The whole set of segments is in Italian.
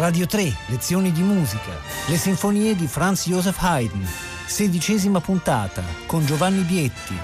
Radio 3, lezioni di musica, le sinfonie di Franz Joseph Haydn, sedicesima puntata con Giovanni Bietti.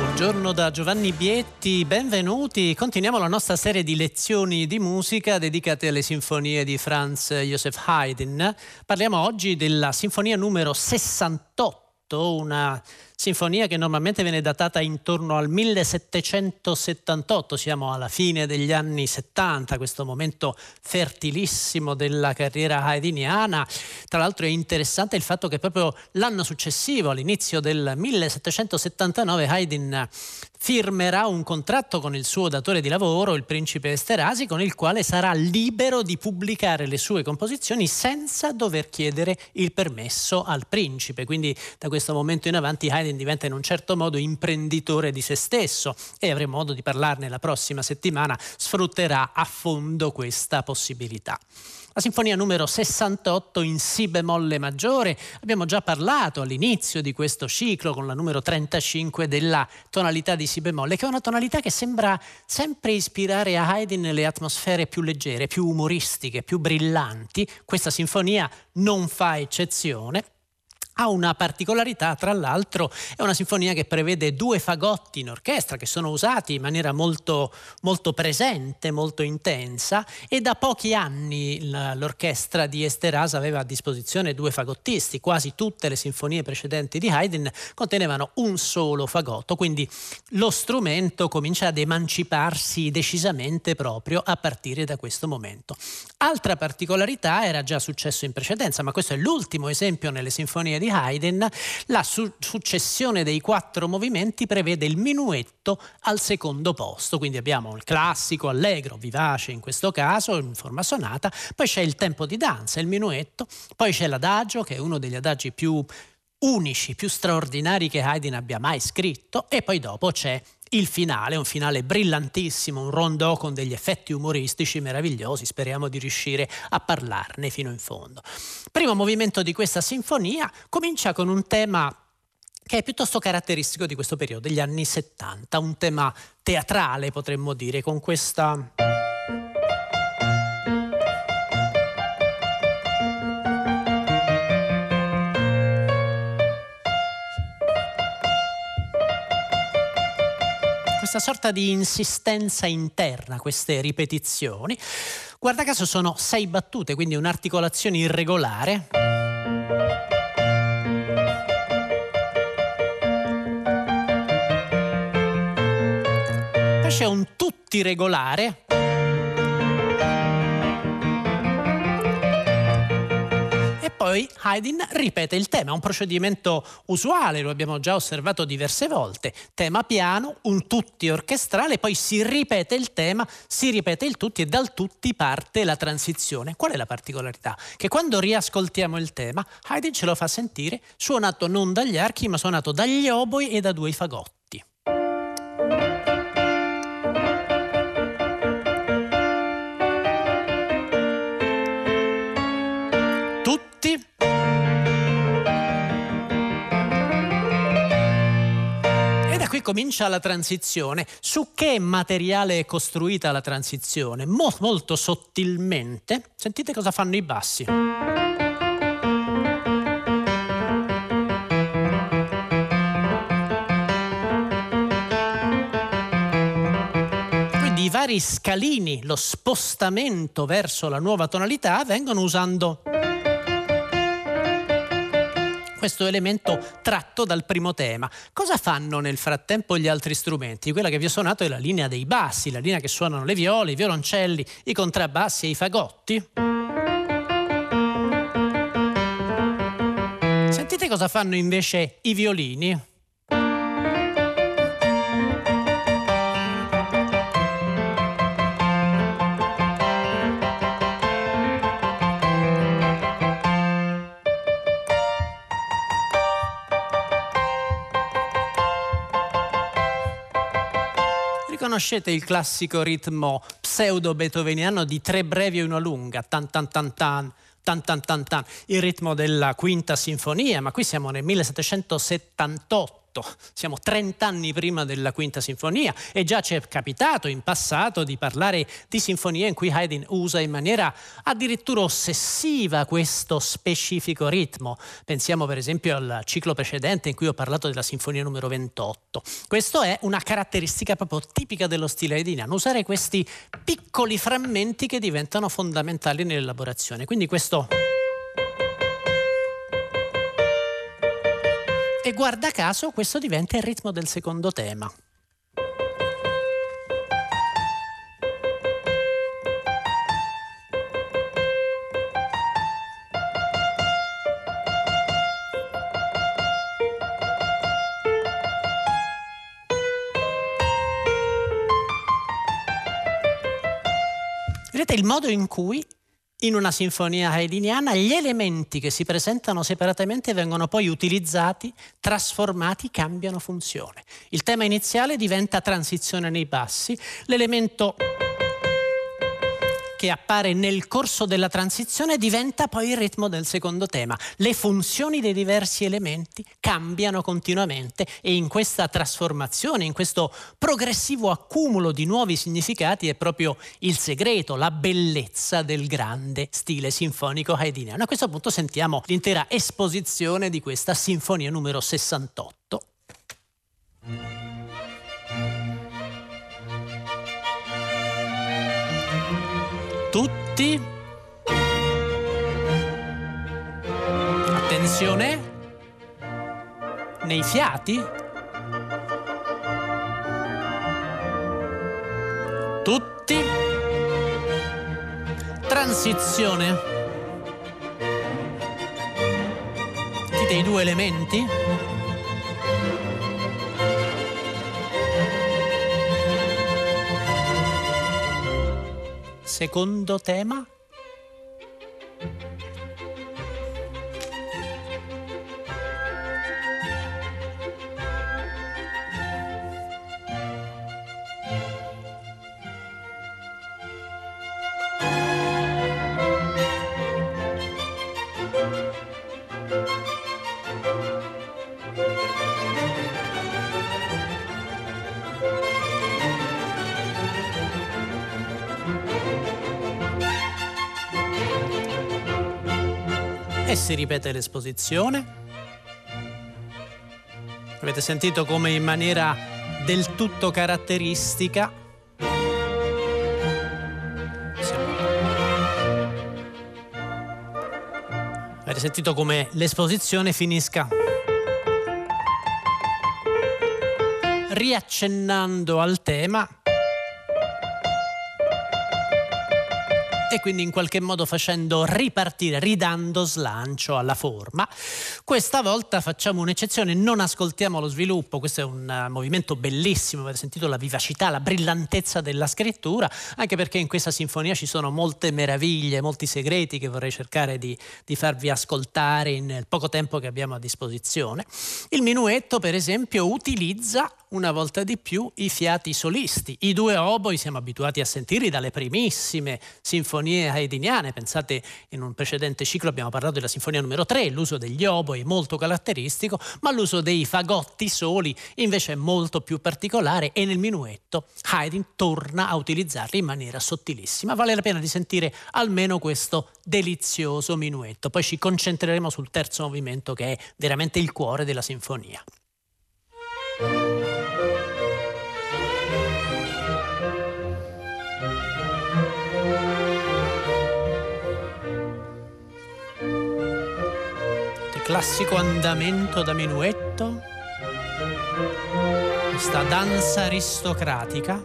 Buongiorno da Giovanni Bietti, benvenuti. Continuiamo la nostra serie di lezioni di musica dedicate alle sinfonie di Franz Joseph Haydn. Parliamo oggi della sinfonia numero 68, una sinfonia che normalmente viene datata intorno al 1778, siamo alla fine degli anni 70, questo momento fertilissimo della carriera haydniana. Tra l'altro è interessante il fatto che proprio l'anno successivo, all'inizio del 1779, Haydn firmerà un contratto con il suo datore di lavoro, il principe Esterasi, con il quale sarà libero di pubblicare le sue composizioni senza dover chiedere il permesso al principe. Quindi da questo momento in avanti Haydn diventa in un certo modo imprenditore di se stesso e avremo modo di parlarne la prossima settimana, sfrutterà a fondo questa possibilità. La sinfonia numero 68 in Si bemolle maggiore, abbiamo già parlato all'inizio di questo ciclo con la numero 35 della tonalità di Si bemolle, che è una tonalità che sembra sempre ispirare a Haydn le atmosfere più leggere, più umoristiche, più brillanti. Questa sinfonia non fa eccezione ha una particolarità, tra l'altro è una sinfonia che prevede due fagotti in orchestra che sono usati in maniera molto, molto presente, molto intensa e da pochi anni l'orchestra di Esterasa aveva a disposizione due fagottisti, quasi tutte le sinfonie precedenti di Haydn contenevano un solo fagotto, quindi lo strumento comincia ad emanciparsi decisamente proprio a partire da questo momento. Altra particolarità era già successo in precedenza, ma questo è l'ultimo esempio nelle sinfonie di di Haydn, la su- successione dei quattro movimenti prevede il minuetto al secondo posto, quindi abbiamo il classico allegro, vivace in questo caso, in forma sonata, poi c'è il tempo di danza, il minuetto, poi c'è l'adagio che è uno degli adagi più unici, più straordinari che Haydn abbia mai scritto e poi dopo c'è il finale, un finale brillantissimo, un rondò con degli effetti umoristici meravigliosi, speriamo di riuscire a parlarne fino in fondo. Primo movimento di questa sinfonia comincia con un tema che è piuttosto caratteristico di questo periodo, degli anni 70, un tema teatrale potremmo dire, con questa... questa sorta di insistenza interna, queste ripetizioni. Guarda caso sono sei battute, quindi un'articolazione irregolare. Poi c'è un tutti regolare. Poi Haydn ripete il tema, un procedimento usuale, lo abbiamo già osservato diverse volte. Tema piano, un tutti orchestrale, poi si ripete il tema, si ripete il tutti e dal tutti parte la transizione. Qual è la particolarità? Che quando riascoltiamo il tema, Haydn ce lo fa sentire suonato non dagli archi, ma suonato dagli oboi e da due fagotti. Comincia la transizione. Su che materiale è costruita la transizione? Mo- molto sottilmente. Sentite cosa fanno i bassi. Quindi i vari scalini, lo spostamento verso la nuova tonalità vengono usando questo elemento tratto dal primo tema. Cosa fanno nel frattempo gli altri strumenti? Quella che vi ho suonato è la linea dei bassi, la linea che suonano le viole, i violoncelli, i contrabbassi e i fagotti. Sentite cosa fanno invece i violini. Riconoscete il classico ritmo pseudo-beethoveniano di tre brevi e una lunga, tan tan tan tan, tan tan tan tan, il ritmo della quinta sinfonia, ma qui siamo nel 1778 Siamo 30 anni prima della quinta sinfonia e già ci è capitato in passato di parlare di sinfonie in cui Haydn usa in maniera addirittura ossessiva questo specifico ritmo. Pensiamo per esempio al ciclo precedente in cui ho parlato della sinfonia numero 28. Questo è una caratteristica proprio tipica dello stile haydniano, usare questi piccoli frammenti che diventano fondamentali nell'elaborazione. Quindi questo e guarda caso questo diventa il ritmo del secondo tema. Vedete il modo in cui in una sinfonia haydniana gli elementi che si presentano separatamente vengono poi utilizzati, trasformati, cambiano funzione. Il tema iniziale diventa transizione nei bassi, l'elemento che appare nel corso della transizione diventa poi il ritmo del secondo tema. Le funzioni dei diversi elementi cambiano continuamente e in questa trasformazione, in questo progressivo accumulo di nuovi significati è proprio il segreto, la bellezza del grande stile sinfonico haydniano. A questo punto sentiamo l'intera esposizione di questa sinfonia numero 68. Tutti. Attenzione. Nei fiati. Tutti. Transizione. Tutti dei due elementi. Secondo tema? Si ripete l'esposizione. Avete sentito come in maniera del tutto caratteristica? Avete sentito come l'esposizione finisca? Riaccennando al tema e quindi in qualche modo facendo ripartire, ridando slancio alla forma. Questa volta facciamo un'eccezione, non ascoltiamo lo sviluppo, questo è un uh, movimento bellissimo, avete sentito la vivacità, la brillantezza della scrittura, anche perché in questa sinfonia ci sono molte meraviglie, molti segreti che vorrei cercare di, di farvi ascoltare nel poco tempo che abbiamo a disposizione. Il minuetto, per esempio, utilizza una volta di più i fiati solisti. I due oboi siamo abituati a sentirli dalle primissime sinfonie haydniane. Pensate, in un precedente ciclo abbiamo parlato della sinfonia numero 3, l'uso degli oboi è molto caratteristico, ma l'uso dei fagotti soli invece è molto più particolare e nel minuetto Haydn torna a utilizzarli in maniera sottilissima. Vale la pena di sentire almeno questo delizioso minuetto. Poi ci concentreremo sul terzo movimento che è veramente il cuore della sinfonia. Classico andamento da minuetto, questa danza aristocratica.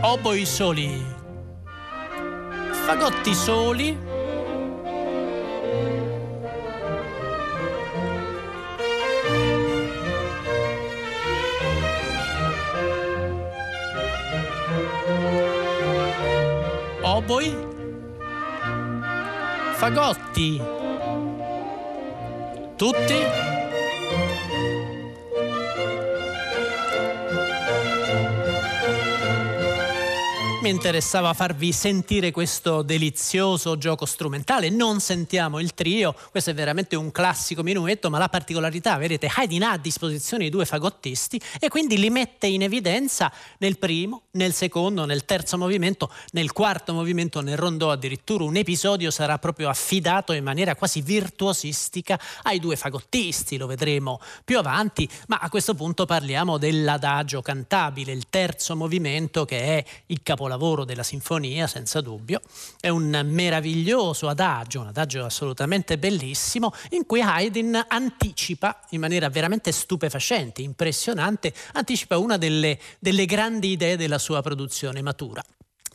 Oboi soli, fagotti soli. Fagotti, tutti. Mi interessava farvi sentire questo delizioso gioco strumentale. Non sentiamo il trio, questo è veramente un classico minuetto, ma la particolarità, vedete, Haydn ha a disposizione i due fagottisti e quindi li mette in evidenza nel primo, nel secondo, nel terzo movimento, nel quarto movimento, nel rondò addirittura un episodio sarà proprio affidato in maniera quasi virtuosistica ai due fagottisti, lo vedremo più avanti, ma a questo punto parliamo dell'adagio cantabile, il terzo movimento che è il capolavoro della sinfonia, senza dubbio. È un meraviglioso adagio, un adagio assolutamente bellissimo, in cui Haydn anticipa in maniera veramente stupefacente, impressionante, anticipa una delle, delle grandi idee della sua produzione matura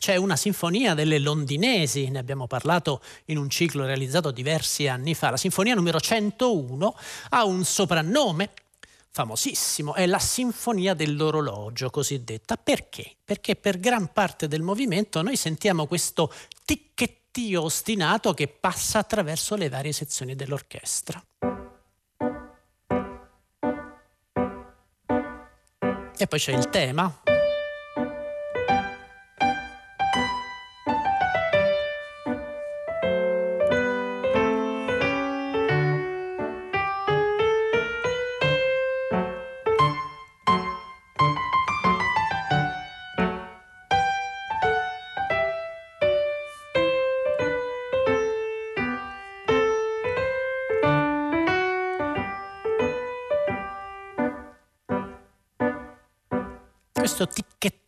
c'è una sinfonia delle londinesi, ne abbiamo parlato in un ciclo realizzato diversi anni fa. La sinfonia numero 101 ha un soprannome famosissimo, è la sinfonia dell'orologio cosiddetta. Perché? Perché per gran parte del movimento noi sentiamo questo ticchettio ostinato che passa attraverso le varie sezioni dell'orchestra. E poi c'è il tema.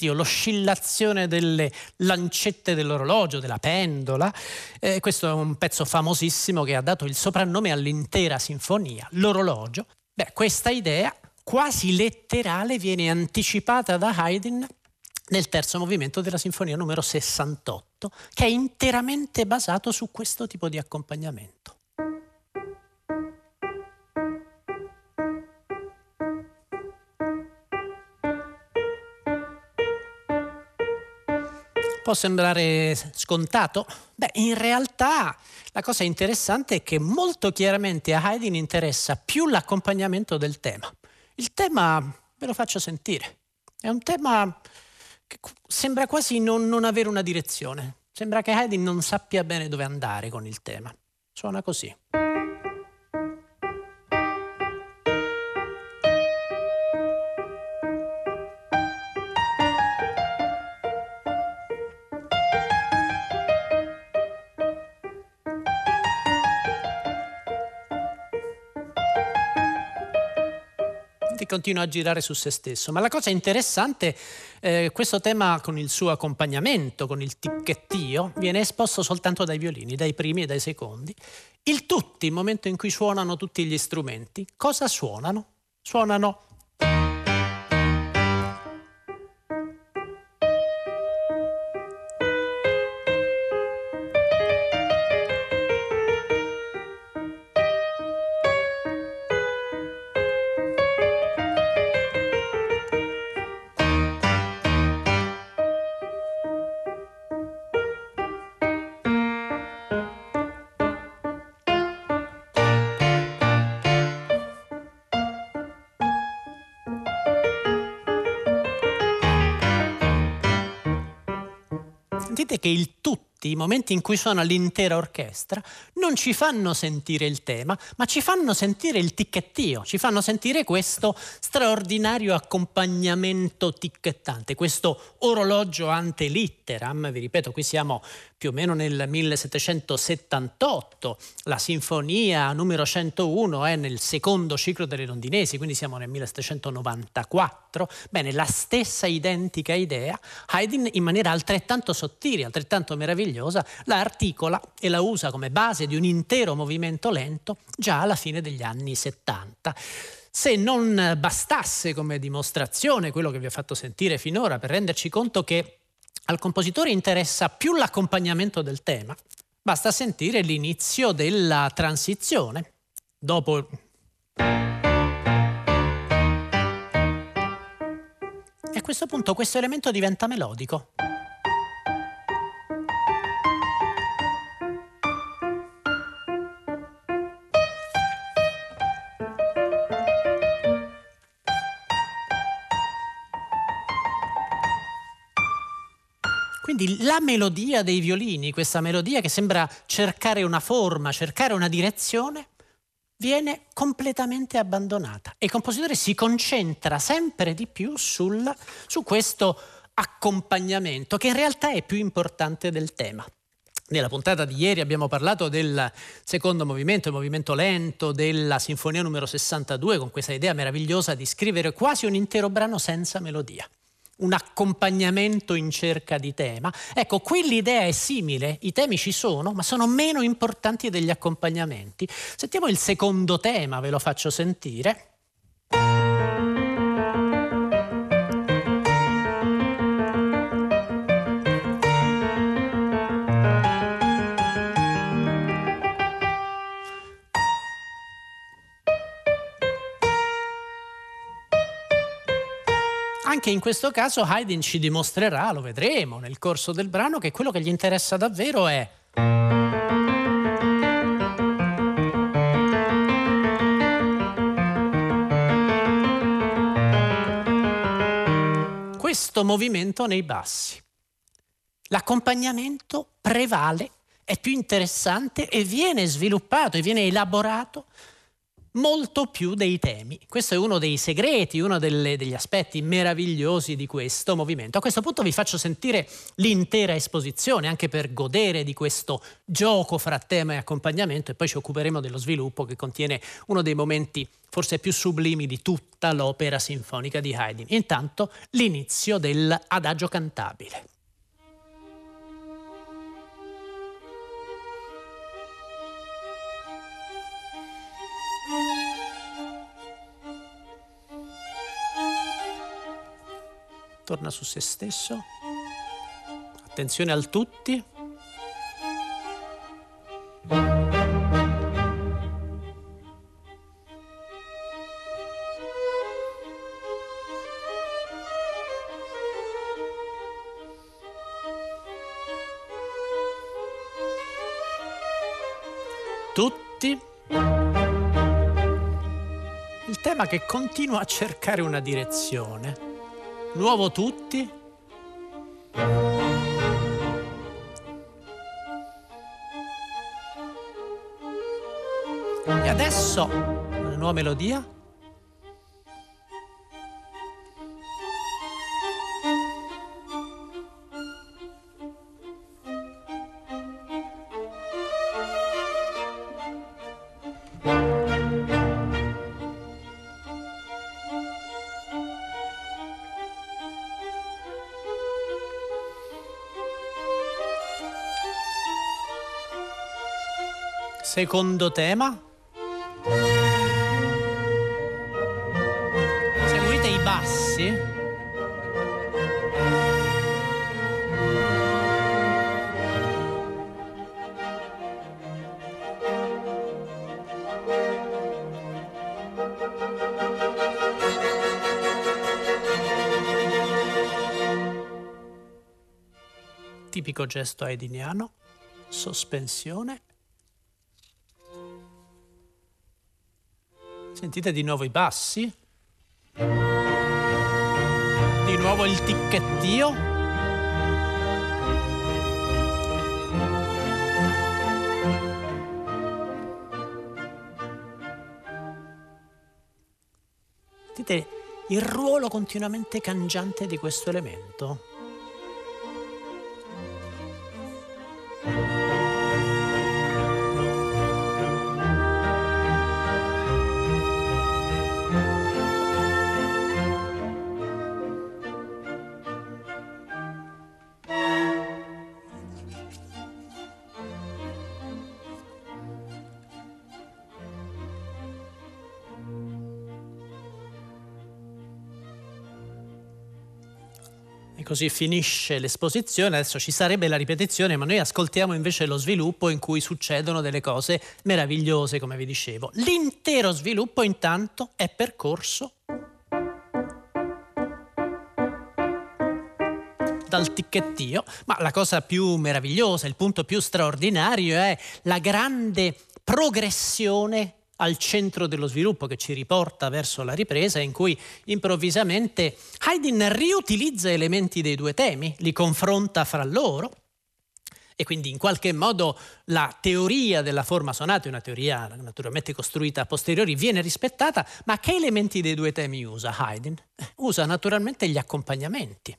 Ticchettio, l'oscillazione delle lancette dell'orologio, della pendola. Eh, questo è un pezzo famosissimo che ha dato il soprannome all'intera sinfonia, l'orologio. Beh, questa idea quasi letterale viene anticipata da Haydn nel terzo movimento della sinfonia numero 68, che è interamente basato su questo tipo di accompagnamento. Può sembrare scontato? Beh, in realtà la cosa interessante è che molto chiaramente a Haydn interessa più l'accompagnamento del tema. Il tema, ve lo faccio sentire, è un tema che sembra quasi non, non avere una direzione. Sembra che Haydn non sappia bene dove andare con il tema. Suona così. Continua a girare su se stesso. Ma la cosa interessante, eh, questo tema con il suo accompagnamento, con il ticchettio, viene esposto soltanto dai violini, dai primi e dai secondi. Il tutti, il momento in cui suonano tutti gli strumenti, cosa suonano? Suonano che il tutti, i momenti in cui suona l'intera orchestra, non ci fanno sentire il tema, ma ci fanno sentire il ticchettio, ci fanno sentire questo straordinario accompagnamento ticchettante, questo orologio ante litteram, vi ripeto, qui siamo più o meno nel 1778, la sinfonia numero 101 è nel secondo ciclo delle londinesi, quindi siamo nel 1794. Bene, la stessa identica idea, Haydn in maniera altrettanto sottile, altrettanto meravigliosa, la articola e la usa come base di un intero movimento lento già alla fine degli anni 70. Se non bastasse come dimostrazione quello che vi ho fatto sentire finora per renderci conto che al compositore interessa più l'accompagnamento del tema, basta sentire l'inizio della transizione. Dopo E a questo punto questo elemento diventa melodico. Quindi la melodia dei violini, questa melodia che sembra cercare una forma, cercare una direzione, viene completamente abbandonata e il compositore si concentra sempre di più sul, su questo accompagnamento che in realtà è più importante del tema. Nella puntata di ieri abbiamo parlato del secondo movimento, il movimento lento della Sinfonia numero 62, con questa idea meravigliosa di scrivere quasi un intero brano senza melodia, un accompagnamento in cerca di tema. Ecco, qui l'idea è simile, i temi ci sono, ma sono meno importanti degli accompagnamenti. Sentiamo il secondo tema, ve lo faccio sentire. Anche in questo caso Haydn ci dimostrerà, lo vedremo nel corso del brano, che quello che gli interessa davvero è questo movimento nei bassi. L'accompagnamento prevale, è più interessante e viene sviluppato e viene elaborato molto più dei temi. Questo è uno dei segreti, uno delle, degli aspetti meravigliosi di questo movimento. A questo punto vi faccio sentire l'intera esposizione, anche per godere di questo gioco fra tema e accompagnamento, e poi ci occuperemo dello sviluppo che contiene uno dei momenti forse più sublimi di tutta l'opera sinfonica di Haydn. Intanto l'inizio dell'adagio cantabile. Torna su se stesso, attenzione al tutti. Tutti. Il tema che continua a cercare una direzione nuovo tutti. E adesso una nuova melodia. Secondo tema. Seguite i bassi. Tipico gesto haydniano, sospensione Sentite di nuovo i bassi. Di nuovo il ticchettio. Sentite il ruolo continuamente cangiante di questo elemento. Così finisce l'esposizione, adesso ci sarebbe la ripetizione, ma noi ascoltiamo invece lo sviluppo in cui succedono delle cose meravigliose, come vi dicevo. L'intero sviluppo intanto è percorso dal ticchettio, ma la cosa più meravigliosa, il punto più straordinario è la grande progressione al centro dello sviluppo che ci riporta verso la ripresa in cui improvvisamente Haydn riutilizza elementi dei due temi, li confronta fra loro e quindi in qualche modo la teoria della forma sonata, una teoria naturalmente costruita a posteriori, viene rispettata, ma che elementi dei due temi usa Haydn? Usa naturalmente gli accompagnamenti.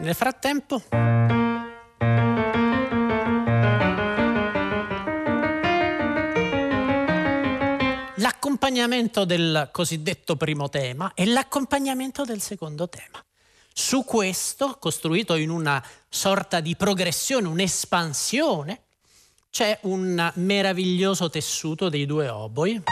Nel frattempo l'accompagnamento del cosiddetto primo tema e l'accompagnamento del secondo tema. Su questo, costruito in una sorta di progressione, un'espansione, c'è un meraviglioso tessuto dei due oboi.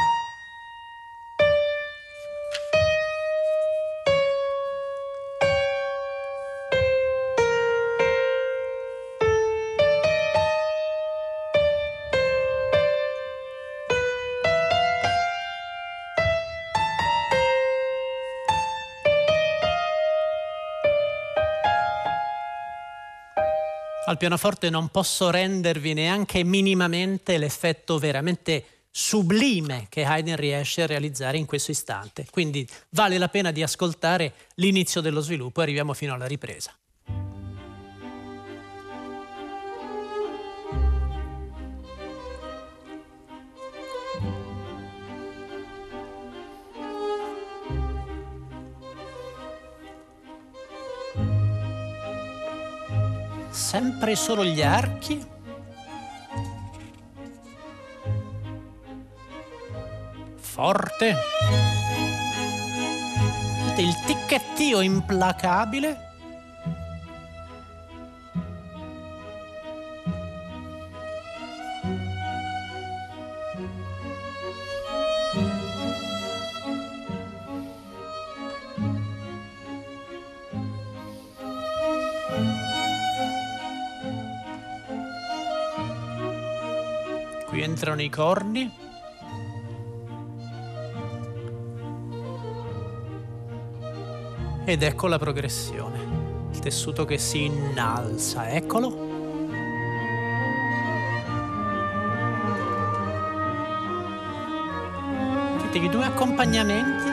Pianoforte non posso rendervi neanche minimamente l'effetto veramente sublime che Haydn riesce a realizzare in questo istante. Quindi vale la pena di ascoltare l'inizio dello sviluppo e arriviamo fino alla ripresa. Sempre solo gli archi. Forte. Il ticchettio implacabile. Entrano i corni. Ed ecco la progressione. Il tessuto che si innalza, eccolo. Tutti i due accompagnamenti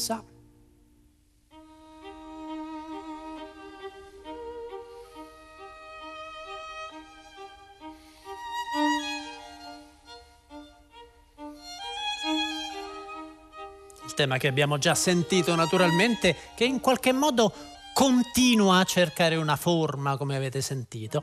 ripresa. Il tema che abbiamo già sentito naturalmente, che in qualche modo continua a cercare una forma, come avete sentito.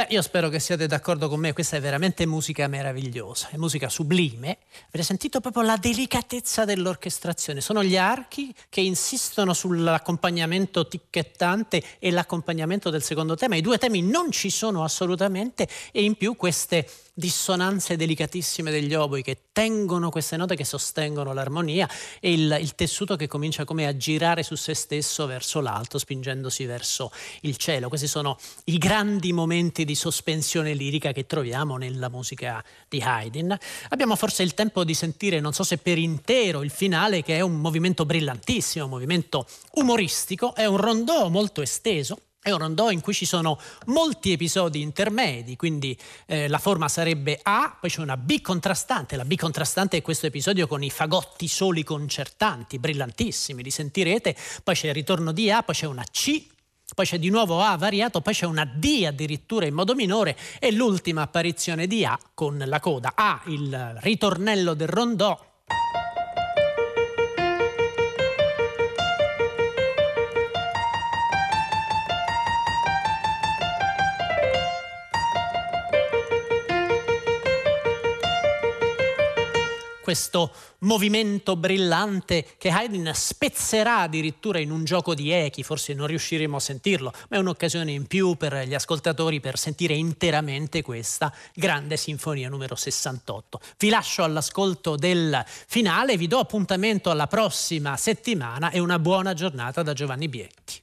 Beh, io spero che siate d'accordo con me, questa è veramente musica meravigliosa, è musica sublime. Avete sentito proprio la delicatezza dell'orchestrazione, sono gli archi che insistono sull'accompagnamento ticchettante e l'accompagnamento del secondo tema. I due temi non ci sono assolutamente e in più queste dissonanze delicatissime degli oboi che tengono queste note che sostengono l'armonia e il, il, tessuto che comincia come a girare su se stesso verso l'alto, spingendosi verso il cielo. Questi sono i grandi momenti di sospensione lirica che troviamo nella musica di Haydn. Abbiamo forse il tempo di sentire, non so se per intero, il finale che è un movimento brillantissimo, un movimento umoristico, è un rondò molto esteso è un rondò in cui ci sono molti episodi intermedi, quindi eh, la forma sarebbe A, poi c'è una B contrastante, la B contrastante è questo episodio con i fagotti soli concertanti, brillantissimi, li sentirete, poi c'è il ritorno di A, poi c'è una C, poi c'è di nuovo A variato, poi c'è una D addirittura in modo minore e l'ultima apparizione di A con la coda. A, il ritornello del rondò questo movimento brillante che Haydn spezzerà addirittura in un gioco di echi, forse non riusciremo a sentirlo, ma è un'occasione in più per gli ascoltatori per sentire interamente questa grande sinfonia numero 68. Vi lascio all'ascolto del finale, vi do appuntamento alla prossima settimana e una buona giornata da Giovanni Bietti.